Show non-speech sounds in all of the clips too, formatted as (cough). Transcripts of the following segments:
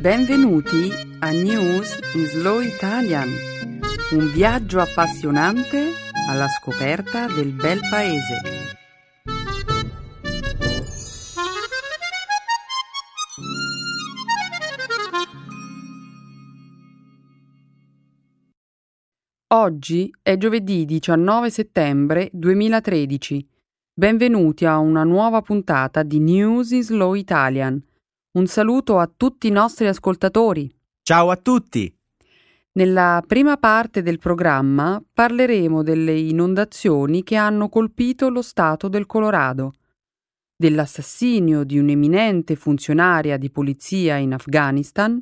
Benvenuti a News in Slow Italian, un viaggio appassionante alla scoperta del bel paese. Oggi è giovedì 19 settembre 2013. Benvenuti a una nuova puntata di News in Slow Italian un saluto a tutti i nostri ascoltatori. Ciao a tutti! Nella prima parte del programma parleremo delle inondazioni che hanno colpito lo Stato del Colorado, dell'assassinio di un'eminente funzionaria di polizia in Afghanistan,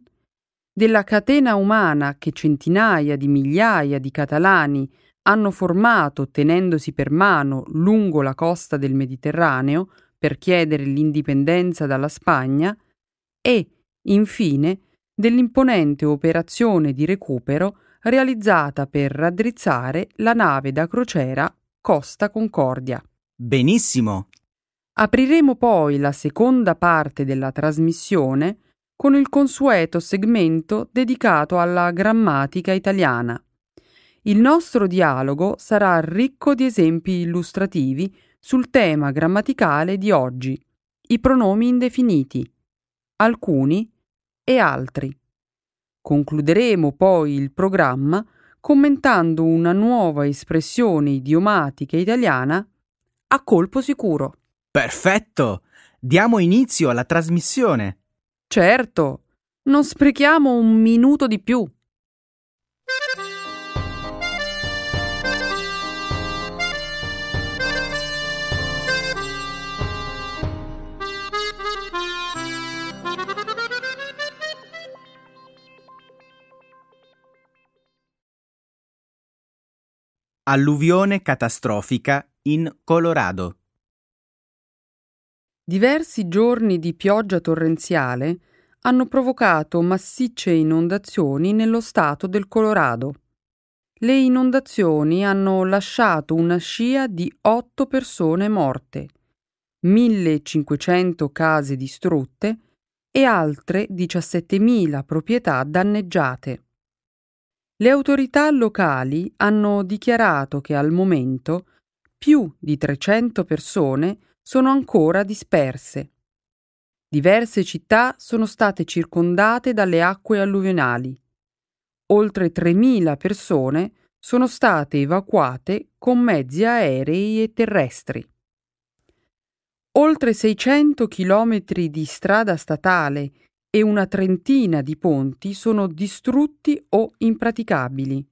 della catena umana che centinaia di migliaia di catalani hanno formato tenendosi per mano lungo la costa del Mediterraneo per chiedere l'indipendenza dalla Spagna, e, infine, dell'imponente operazione di recupero realizzata per raddrizzare la nave da crociera Costa Concordia. Benissimo. Apriremo poi la seconda parte della trasmissione con il consueto segmento dedicato alla grammatica italiana. Il nostro dialogo sarà ricco di esempi illustrativi sul tema grammaticale di oggi, i pronomi indefiniti alcuni e altri. Concluderemo poi il programma commentando una nuova espressione idiomatica italiana a colpo sicuro. Perfetto! Diamo inizio alla trasmissione. Certo, non sprechiamo un minuto di più. Alluvione catastrofica in Colorado. Diversi giorni di pioggia torrenziale hanno provocato massicce inondazioni nello stato del Colorado. Le inondazioni hanno lasciato una scia di otto persone morte, 1500 case distrutte e altre 17.000 proprietà danneggiate. Le autorità locali hanno dichiarato che al momento più di 300 persone sono ancora disperse. Diverse città sono state circondate dalle acque alluvionali. Oltre 3.000 persone sono state evacuate con mezzi aerei e terrestri. Oltre 600 chilometri di strada statale e una trentina di ponti sono distrutti o impraticabili.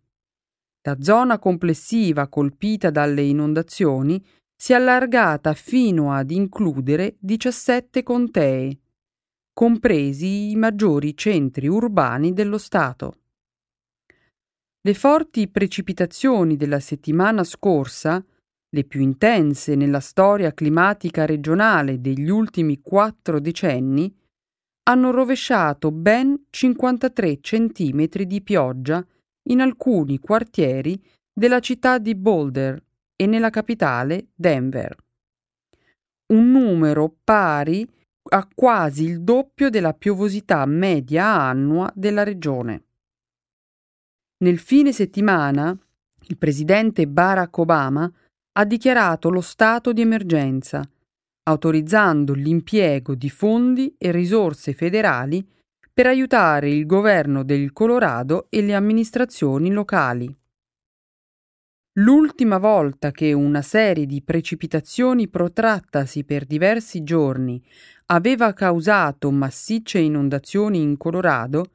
La zona complessiva colpita dalle inondazioni si è allargata fino ad includere 17 contee, compresi i maggiori centri urbani dello Stato. Le forti precipitazioni della settimana scorsa, le più intense nella storia climatica regionale degli ultimi quattro decenni, hanno rovesciato ben 53 centimetri di pioggia in alcuni quartieri della città di Boulder e nella capitale Denver. Un numero pari a quasi il doppio della piovosità media annua della regione. Nel fine settimana, il presidente Barack Obama ha dichiarato lo stato di emergenza autorizzando l'impiego di fondi e risorse federali per aiutare il governo del Colorado e le amministrazioni locali. L'ultima volta che una serie di precipitazioni protrattasi per diversi giorni aveva causato massicce inondazioni in Colorado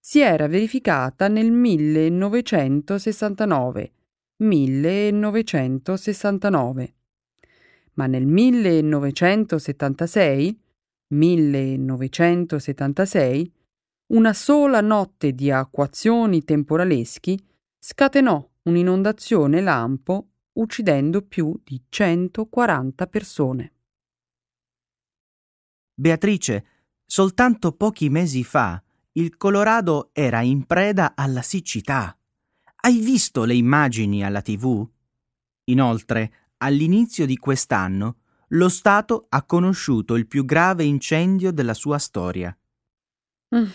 si era verificata nel 1969. 1969 ma nel 1976, 1976 una sola notte di acquazioni temporaleschi scatenò un'inondazione lampo uccidendo più di 140 persone. Beatrice, soltanto pochi mesi fa il Colorado era in preda alla siccità. Hai visto le immagini alla TV? Inoltre, all'inizio di quest'anno lo Stato ha conosciuto il più grave incendio della sua storia. Mm,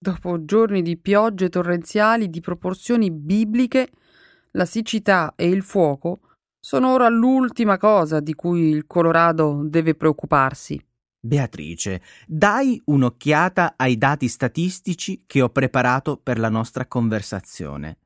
Dopo giorni di piogge torrenziali di proporzioni bibliche, la siccità e il fuoco sono ora l'ultima cosa di cui il Colorado deve preoccuparsi. Beatrice, dai un'occhiata ai dati statistici che ho preparato per la nostra conversazione.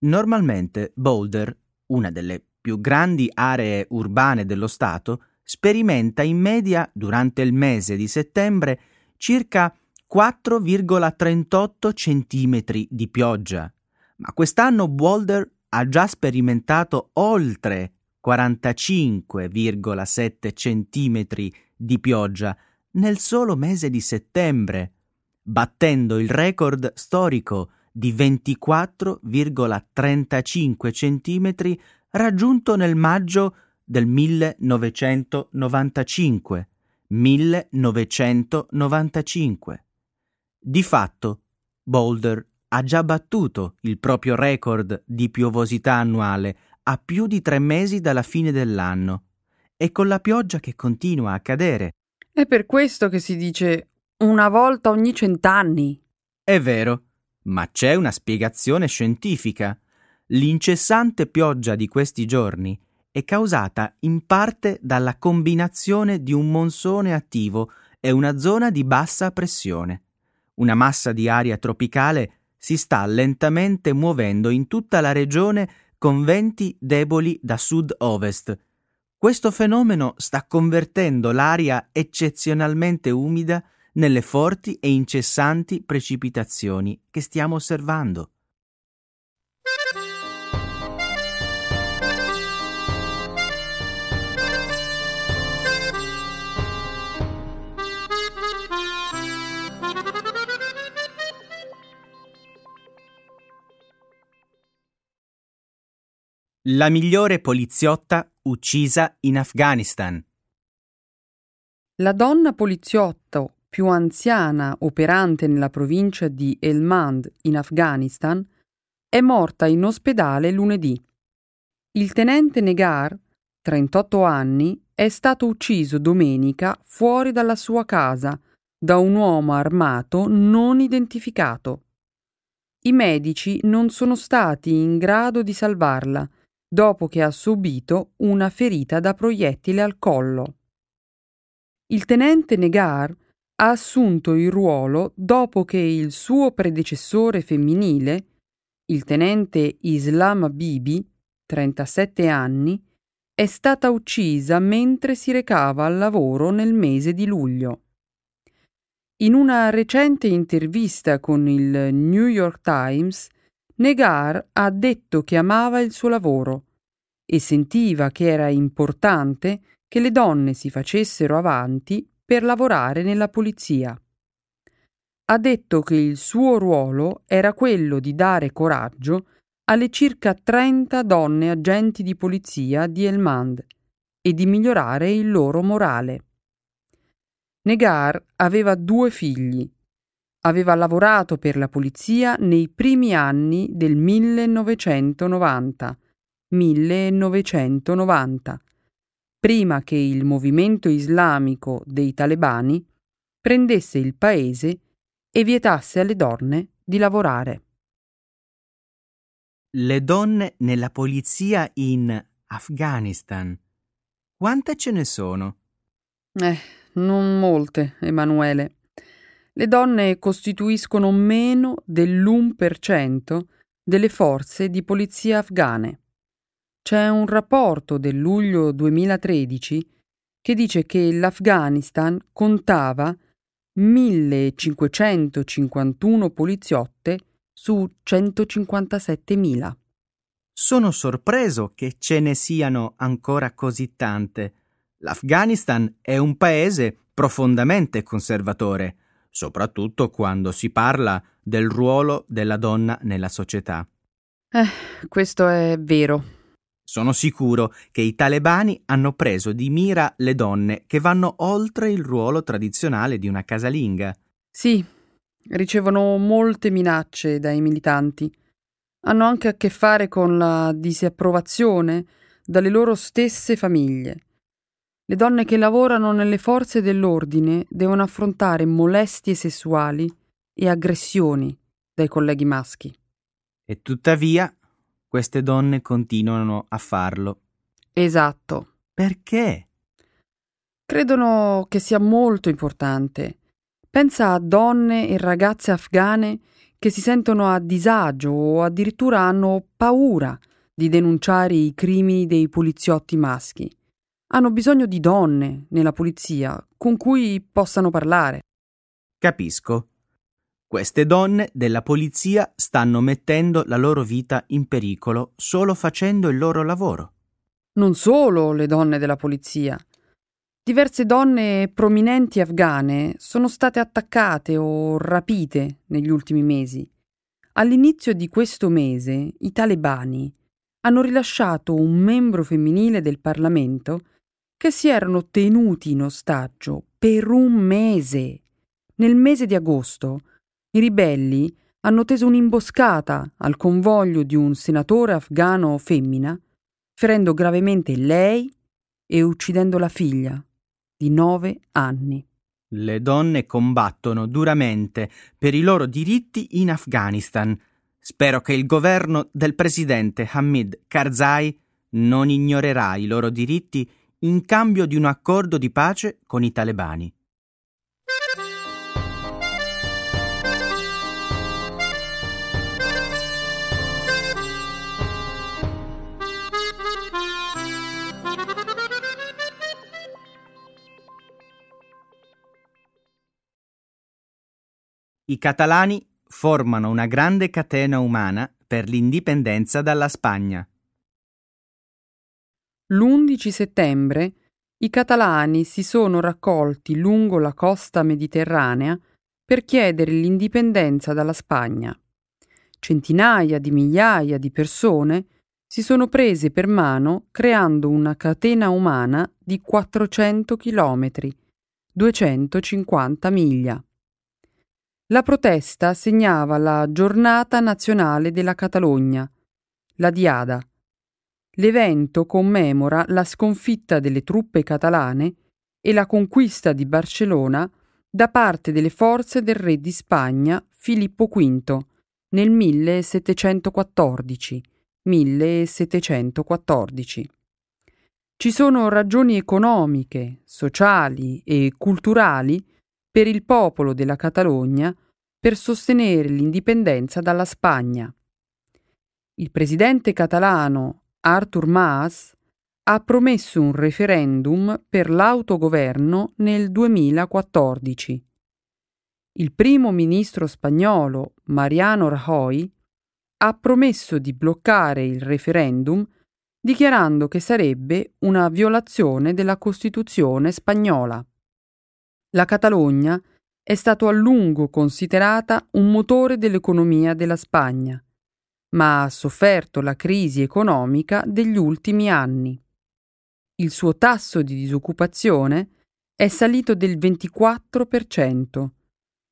Normalmente Boulder, una delle più grandi aree urbane dello Stato, sperimenta in media durante il mese di settembre circa 4,38 centimetri di pioggia, ma quest'anno Boulder ha già sperimentato oltre 45,7 centimetri di pioggia nel solo mese di settembre, battendo il record storico di 24,35 centimetri raggiunto nel maggio del 1995. 1995. Di fatto, Boulder ha già battuto il proprio record di piovosità annuale a più di tre mesi dalla fine dell'anno e con la pioggia che continua a cadere. È per questo che si dice una volta ogni cent'anni. È vero, ma c'è una spiegazione scientifica. L'incessante pioggia di questi giorni è causata in parte dalla combinazione di un monsone attivo e una zona di bassa pressione. Una massa di aria tropicale si sta lentamente muovendo in tutta la regione con venti deboli da sud-ovest. Questo fenomeno sta convertendo l'aria eccezionalmente umida nelle forti e incessanti precipitazioni che stiamo osservando. La migliore poliziotta uccisa in Afghanistan. La donna poliziotto più anziana operante nella provincia di Helmand in Afghanistan è morta in ospedale lunedì. Il tenente Negar, 38 anni, è stato ucciso domenica fuori dalla sua casa da un uomo armato non identificato. I medici non sono stati in grado di salvarla dopo che ha subito una ferita da proiettile al collo. Il tenente Negar ha assunto il ruolo dopo che il suo predecessore femminile, il tenente Islam Bibi, 37 anni, è stata uccisa mentre si recava al lavoro nel mese di luglio. In una recente intervista con il New York Times, Negar ha detto che amava il suo lavoro e sentiva che era importante che le donne si facessero avanti per lavorare nella polizia. Ha detto che il suo ruolo era quello di dare coraggio alle circa 30 donne agenti di polizia di Helmand e di migliorare il loro morale. Negar aveva due figli aveva lavorato per la polizia nei primi anni del 1990, 1990, prima che il movimento islamico dei talebani prendesse il paese e vietasse alle donne di lavorare. Le donne nella polizia in Afghanistan. Quante ce ne sono? Eh, non molte, Emanuele le donne costituiscono meno dell'1% delle forze di polizia afghane. C'è un rapporto del luglio 2013 che dice che l'Afghanistan contava 1551 poliziotte su 157.000. Sono sorpreso che ce ne siano ancora così tante. L'Afghanistan è un paese profondamente conservatore soprattutto quando si parla del ruolo della donna nella società. Eh, questo è vero. Sono sicuro che i talebani hanno preso di mira le donne che vanno oltre il ruolo tradizionale di una casalinga. Sì, ricevono molte minacce dai militanti. Hanno anche a che fare con la disapprovazione dalle loro stesse famiglie. Le donne che lavorano nelle forze dell'ordine devono affrontare molestie sessuali e aggressioni dai colleghi maschi. E tuttavia queste donne continuano a farlo. Esatto. Perché? Credono che sia molto importante. Pensa a donne e ragazze afghane che si sentono a disagio o addirittura hanno paura di denunciare i crimini dei poliziotti maschi. Hanno bisogno di donne nella polizia con cui possano parlare. Capisco. Queste donne della polizia stanno mettendo la loro vita in pericolo solo facendo il loro lavoro. Non solo le donne della polizia. Diverse donne prominenti afghane sono state attaccate o rapite negli ultimi mesi. All'inizio di questo mese i talebani hanno rilasciato un membro femminile del Parlamento che si erano tenuti in ostaggio per un mese. Nel mese di agosto i ribelli hanno teso un'imboscata al convoglio di un senatore afghano femmina, ferendo gravemente lei e uccidendo la figlia di nove anni. Le donne combattono duramente per i loro diritti in Afghanistan. Spero che il governo del presidente Hamid Karzai non ignorerà i loro diritti in cambio di un accordo di pace con i talebani. I catalani formano una grande catena umana per l'indipendenza dalla Spagna. L'11 settembre i catalani si sono raccolti lungo la costa mediterranea per chiedere l'indipendenza dalla Spagna. Centinaia di migliaia di persone si sono prese per mano creando una catena umana di 400 chilometri, 250 miglia. La protesta segnava la Giornata nazionale della Catalogna, la Diada. L'evento commemora la sconfitta delle truppe catalane e la conquista di Barcellona da parte delle forze del re di Spagna Filippo V nel 1714. 1714. Ci sono ragioni economiche, sociali e culturali per il popolo della Catalogna per sostenere l'indipendenza dalla Spagna. Il presidente catalano Artur Mas ha promesso un referendum per l'autogoverno nel 2014. Il primo ministro spagnolo Mariano Rajoy ha promesso di bloccare il referendum dichiarando che sarebbe una violazione della Costituzione spagnola. La Catalogna è stato a lungo considerata un motore dell'economia della Spagna, ma ha sofferto la crisi economica degli ultimi anni. Il suo tasso di disoccupazione è salito del 24%.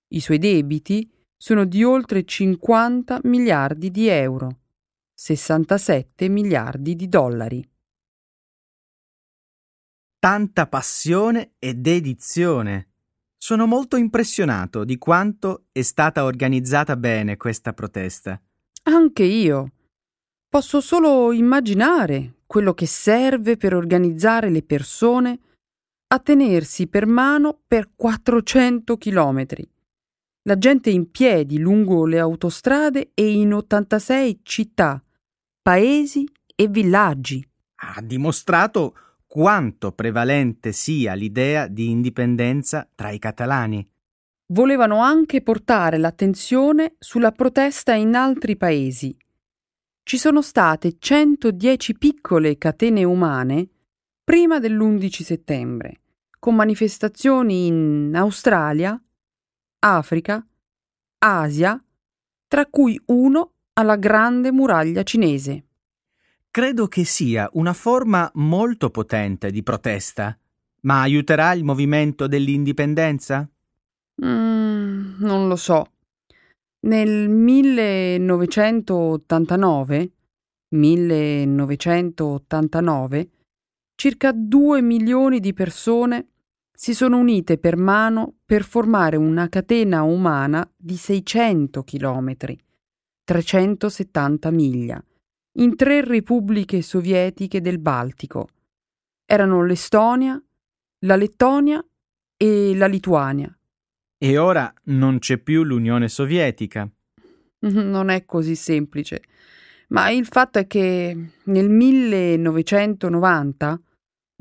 I suoi debiti sono di oltre 50 miliardi di euro, 67 miliardi di dollari tanta passione e dedizione. Sono molto impressionato di quanto è stata organizzata bene questa protesta. Anche io. Posso solo immaginare quello che serve per organizzare le persone a tenersi per mano per 400 chilometri. La gente in piedi lungo le autostrade e in 86 città, paesi e villaggi. Ha dimostrato quanto prevalente sia l'idea di indipendenza tra i catalani. Volevano anche portare l'attenzione sulla protesta in altri paesi. Ci sono state 110 piccole catene umane prima dell'11 settembre, con manifestazioni in Australia, Africa, Asia, tra cui uno alla Grande Muraglia cinese. Credo che sia una forma molto potente di protesta. Ma aiuterà il movimento dell'indipendenza? Mm, non lo so. Nel 1989, 1989, circa 2 milioni di persone si sono unite per mano per formare una catena umana di 600 chilometri, 370 miglia, in tre repubbliche sovietiche del Baltico. Erano l'Estonia, la Lettonia e la Lituania. E ora non c'è più l'Unione Sovietica. (laughs) Non è così semplice. Ma il fatto è che nel 1990,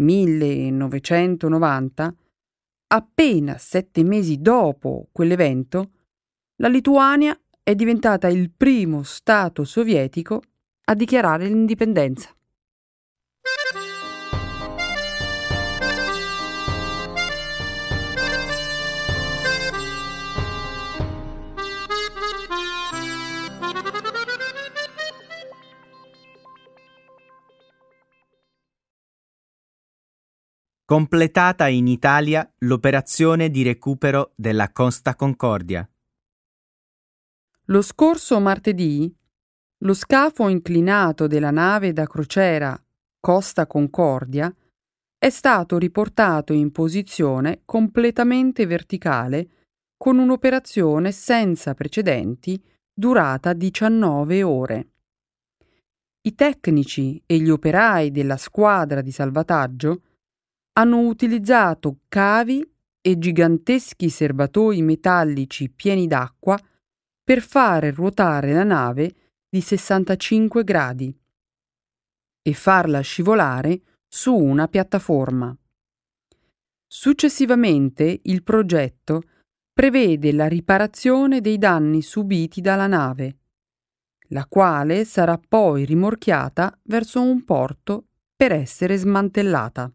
1990, appena sette mesi dopo quell'evento, la Lituania è diventata il primo Stato sovietico a dichiarare l'indipendenza. Completata in Italia l'operazione di recupero della Costa Concordia. Lo scorso martedì, lo scafo inclinato della nave da crociera Costa Concordia è stato riportato in posizione completamente verticale con un'operazione senza precedenti durata 19 ore. I tecnici e gli operai della squadra di salvataggio hanno utilizzato cavi e giganteschi serbatoi metallici pieni d'acqua per fare ruotare la nave di 65 gradi e farla scivolare su una piattaforma. Successivamente il progetto prevede la riparazione dei danni subiti dalla nave, la quale sarà poi rimorchiata verso un porto per essere smantellata.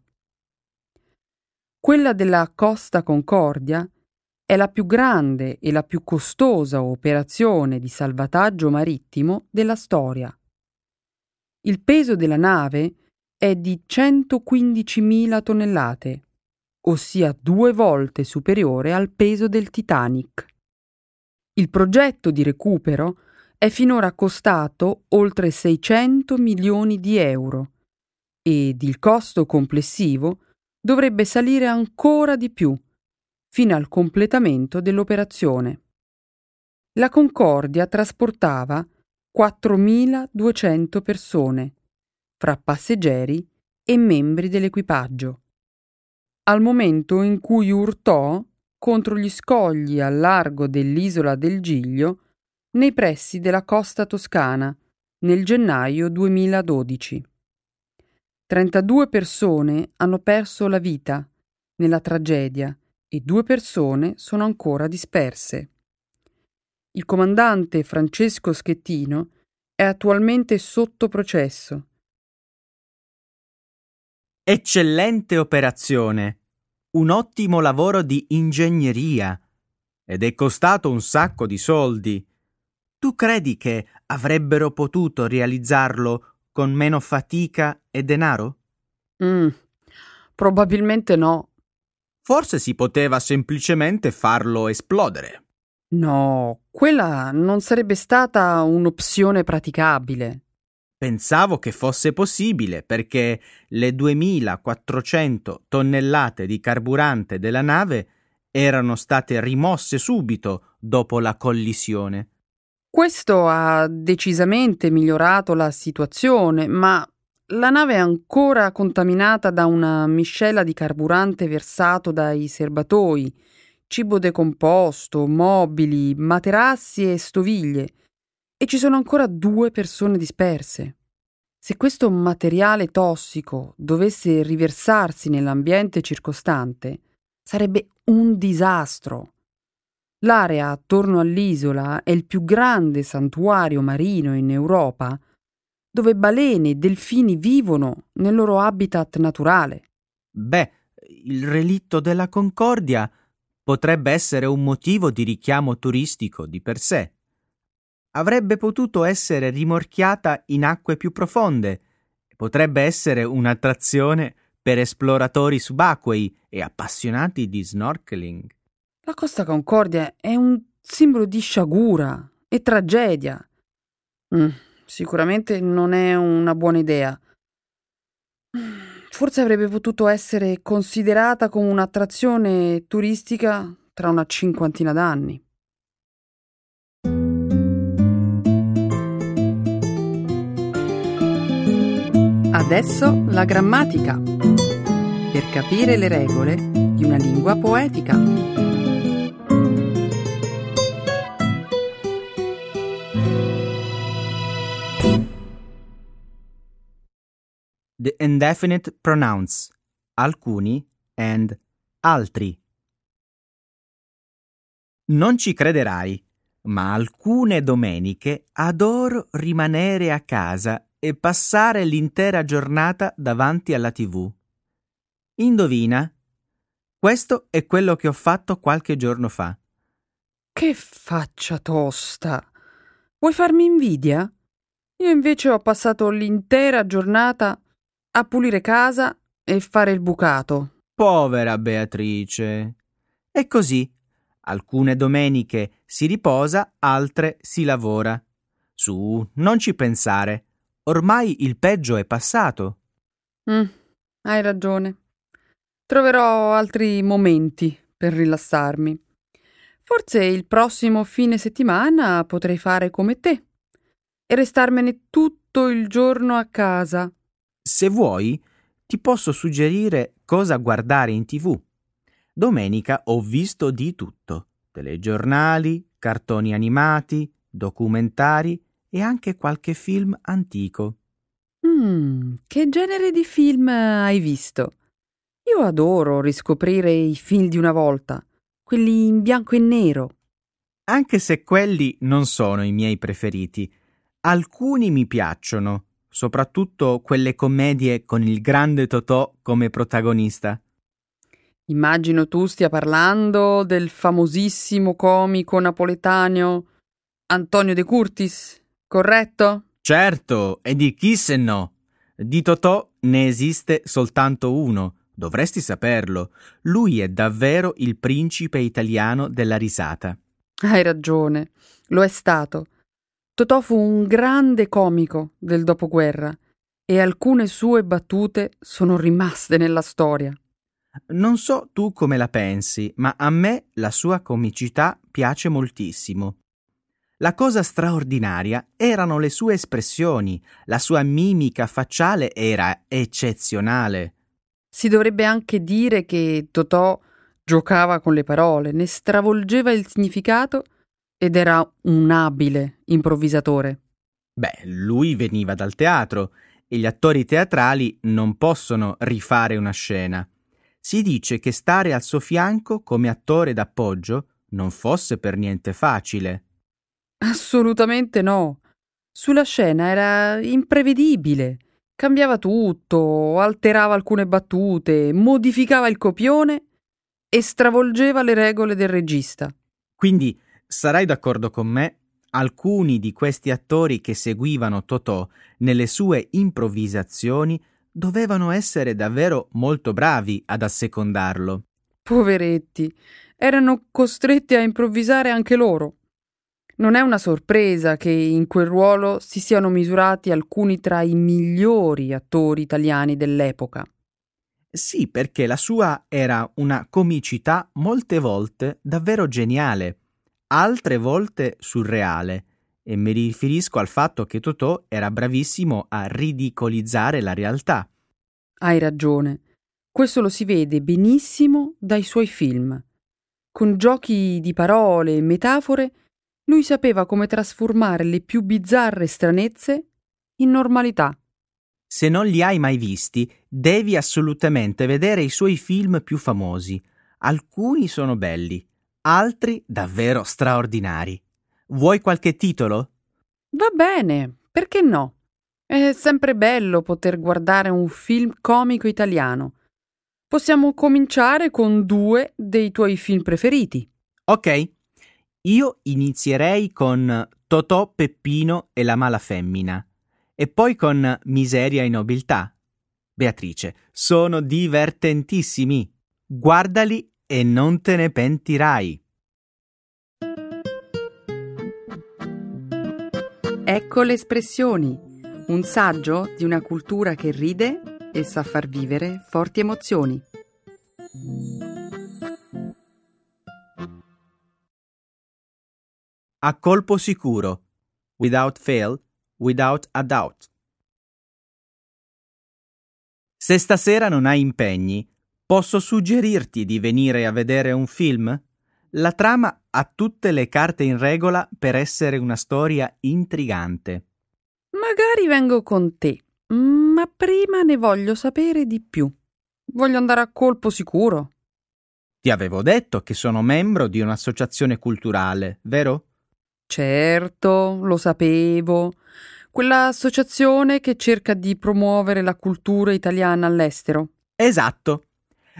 Quella della Costa Concordia è la più grande e la più costosa operazione di salvataggio marittimo della storia. Il peso della nave è di 115.000 tonnellate, ossia due volte superiore al peso del Titanic. Il progetto di recupero è finora costato oltre 600 milioni di euro ed il costo complessivo dovrebbe salire ancora di più, fino al completamento dell'operazione. La Concordia trasportava 4.200 persone, fra passeggeri e membri dell'equipaggio. Al momento in cui urtò contro gli scogli al largo dell'isola del Giglio, nei pressi della costa toscana, nel gennaio 2012. 32 persone hanno perso la vita nella tragedia e due persone sono ancora disperse. Il comandante Francesco Schettino è attualmente sotto processo. Eccellente operazione, un ottimo lavoro di ingegneria ed è costato un sacco di soldi. Tu credi che avrebbero potuto realizzarlo con meno fatica e denaro? Mm, probabilmente no. Forse si poteva semplicemente farlo esplodere. No, quella non sarebbe stata un'opzione praticabile. Pensavo che fosse possibile perché le 2400 tonnellate di carburante della nave erano state rimosse subito dopo la collisione. Questo ha decisamente migliorato la situazione, ma la nave è ancora contaminata da una miscela di carburante versato dai serbatoi, cibo decomposto, mobili, materassi e stoviglie, e ci sono ancora due persone disperse. Se questo materiale tossico dovesse riversarsi nell'ambiente circostante, sarebbe un disastro. L'area attorno all'isola è il più grande santuario marino in Europa, dove balene e delfini vivono nel loro habitat naturale. Beh, il relitto della Concordia potrebbe essere un motivo di richiamo turistico di per sé. Avrebbe potuto essere rimorchiata in acque più profonde, potrebbe essere un'attrazione per esploratori subacquei e appassionati di snorkeling. La Costa Concordia è un simbolo di sciagura e tragedia. Mm, sicuramente non è una buona idea. forse avrebbe potuto essere considerata come un'attrazione turistica tra una cinquantina d'anni. Adesso la grammatica. Per capire le regole di una lingua poetica. The indefinite pronouns alcuni and altri. Non ci crederai, ma alcune domeniche adoro rimanere a casa e passare l'intera giornata davanti alla tv. Indovina? Questo è quello che ho fatto qualche giorno fa. Che faccia tosta! Vuoi farmi invidia? Io invece ho passato l'intera giornata a pulire casa e fare il bucato. Povera Beatrice. E così, alcune domeniche si riposa, altre si lavora. Su, non ci pensare. Ormai il peggio è passato. Mm, hai ragione. Troverò altri momenti per rilassarmi. Forse il prossimo fine settimana potrei fare come te e restarmene tutto il giorno a casa. Se vuoi, ti posso suggerire cosa guardare in tv. Domenica ho visto di tutto: telegiornali, cartoni animati, documentari e anche qualche film antico. Mm, che genere di film hai visto? Io adoro riscoprire i film di una volta, quelli in bianco e nero. Anche se quelli non sono i miei preferiti, alcuni mi piacciono, soprattutto quelle commedie con il grande Totò come protagonista. Immagino tu stia parlando del famosissimo comico napoletano Antonio De Curtis corretto? Certo, e di chi se no? Di Totò ne esiste soltanto uno, dovresti saperlo. Lui è davvero il principe italiano della risata. Hai ragione, lo è stato. Totò fu un grande comico del dopoguerra e alcune sue battute sono rimaste nella storia. Non so tu come la pensi, ma a me la sua comicità piace moltissimo. La cosa straordinaria erano le sue espressioni, la sua mimica facciale era eccezionale. Si dovrebbe anche dire che Totò giocava con le parole, ne stravolgeva il significato ed era un abile improvvisatore. Beh, lui veniva dal teatro e gli attori teatrali non possono rifare una scena. Si dice che stare al suo fianco come attore d'appoggio non fosse per niente facile. Assolutamente no. Sulla scena era imprevedibile. Cambiava tutto, alterava alcune battute, modificava il copione e stravolgeva le regole del regista. Quindi sarai d'accordo con me? Alcuni di questi attori che seguivano Totò nelle sue improvvisazioni dovevano essere davvero molto bravi ad assecondarlo. Poveretti, erano costretti a improvvisare anche loro. Non è una sorpresa che in quel ruolo si siano misurati alcuni tra i migliori attori italiani dell'epoca. Sì, perché la sua era una comicità molte volte davvero geniale, altre volte surreale, e mi riferisco al fatto che Totò era bravissimo a ridicolizzare la realtà. Hai ragione. Questo lo si vede benissimo dai suoi film. Con giochi di parole e metafore lui sapeva come trasformare le più bizzarre stranezze in normalità. Se non li hai mai visti, devi assolutamente vedere i suoi film più famosi. Alcuni sono belli, altri davvero straordinari. Vuoi qualche titolo? Va bene, perché no? È sempre bello poter guardare un film comico italiano. Possiamo cominciare con due dei tuoi film preferiti. Ok. Io inizierei con Totò, Peppino e la mala femmina e poi con Miseria e nobiltà. Beatrice, sono divertentissimi. Guardali e non te ne pentirai. Ecco le espressioni. Un saggio di una cultura che ride e sa far vivere forti emozioni. A colpo sicuro. Without fail, without a doubt. Se stasera non hai impegni, posso suggerirti di venire a vedere un film? La trama ha tutte le carte in regola per essere una storia intrigante. Magari vengo con te, ma prima ne voglio sapere di più. Voglio andare a colpo sicuro. Ti avevo detto che sono membro di un'associazione culturale, vero? Certo, lo sapevo. Quell'associazione che cerca di promuovere la cultura italiana all'estero. Esatto.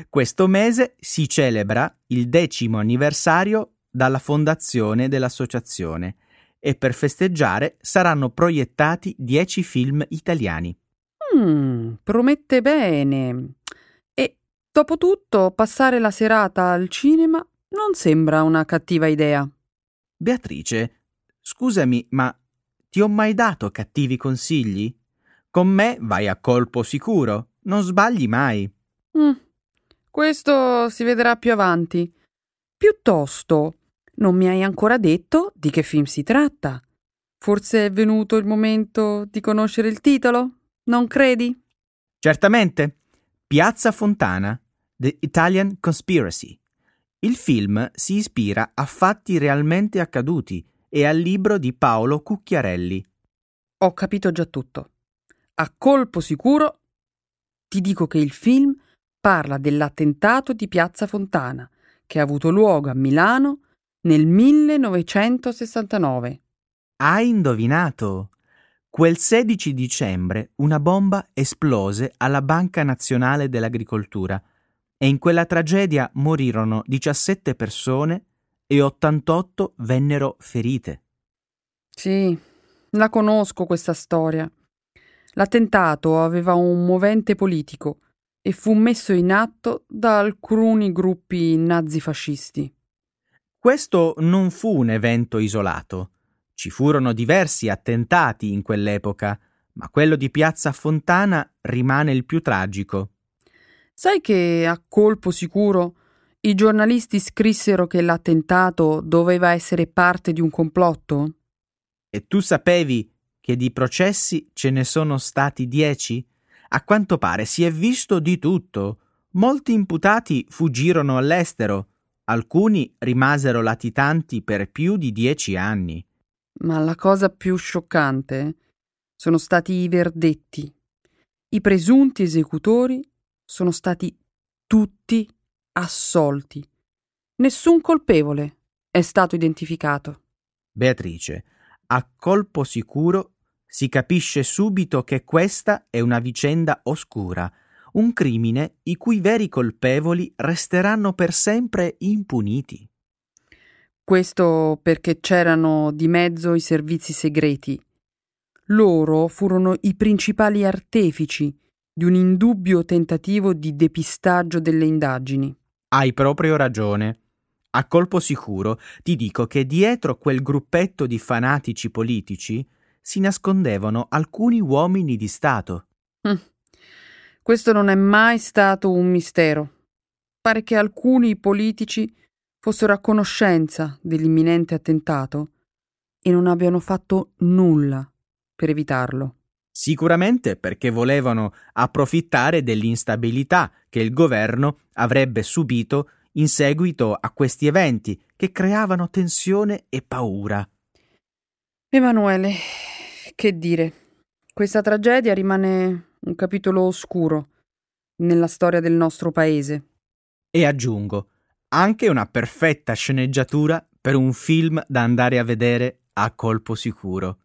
Questo mese si celebra il decimo anniversario dalla fondazione dell'associazione e per festeggiare saranno proiettati dieci film italiani. Mm, promette bene. E dopo tutto, passare la serata al cinema non sembra una cattiva idea. Beatrice, scusami, ma ti ho mai dato cattivi consigli? Con me vai a colpo sicuro, non sbagli mai. Mm, questo si vedrà più avanti. Piuttosto, non mi hai ancora detto di che film si tratta. Forse è venuto il momento di conoscere il titolo? Non credi? Certamente. Piazza Fontana, The Italian Conspiracy. Il film si ispira a fatti realmente accaduti e al libro di Paolo Cucchiarelli. Ho capito già tutto. A colpo sicuro ti dico che il film parla dell'attentato di Piazza Fontana, che ha avuto luogo a Milano nel 1969. Hai indovinato? Quel 16 dicembre una bomba esplose alla Banca Nazionale dell'Agricoltura e in quella tragedia morirono 17 persone e 88 vennero ferite. Sì, la conosco questa storia. L'attentato aveva un movente politico e fu messo in atto da alcuni gruppi nazifascisti. Questo non fu un evento isolato. Ci furono diversi attentati in quell'epoca, ma quello di Piazza Fontana rimane il più tragico. Sai che a colpo sicuro i giornalisti scrissero che l'attentato doveva essere parte di un complotto? E tu sapevi che di processi ce ne sono stati dieci? A quanto pare si è visto di tutto. Molti imputati fuggirono all'estero, alcuni rimasero latitanti per più di dieci anni. Ma la cosa più scioccante sono stati i verdetti. I presunti esecutori sono stati tutti assolti. Nessun colpevole è stato identificato. Beatrice, a colpo sicuro si capisce subito che questa è una vicenda oscura, un crimine i cui veri colpevoli resteranno per sempre impuniti. Questo perché c'erano di mezzo i servizi segreti. Loro furono i principali artefici di un indubbio tentativo di depistaggio delle indagini. Hai proprio ragione. A colpo sicuro ti dico che dietro quel gruppetto di fanatici politici si nascondevano alcuni uomini di Stato. Hm. Questo non è mai stato un mistero. Pare che alcuni politici fossero a conoscenza dell'imminente attentato e non abbiano fatto nulla per evitarlo. Sicuramente perché volevano approfittare dell'instabilità che il governo avrebbe subito in seguito a questi eventi che creavano tensione e paura. Emanuele, che dire, questa tragedia rimane un capitolo oscuro nella storia del nostro paese. E aggiungo, anche una perfetta sceneggiatura per un film da andare a vedere a colpo sicuro.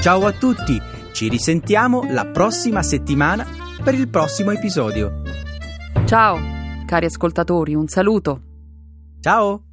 Ciao a tutti, ci risentiamo la prossima settimana per il prossimo episodio. Ciao, cari ascoltatori, un saluto. Ciao!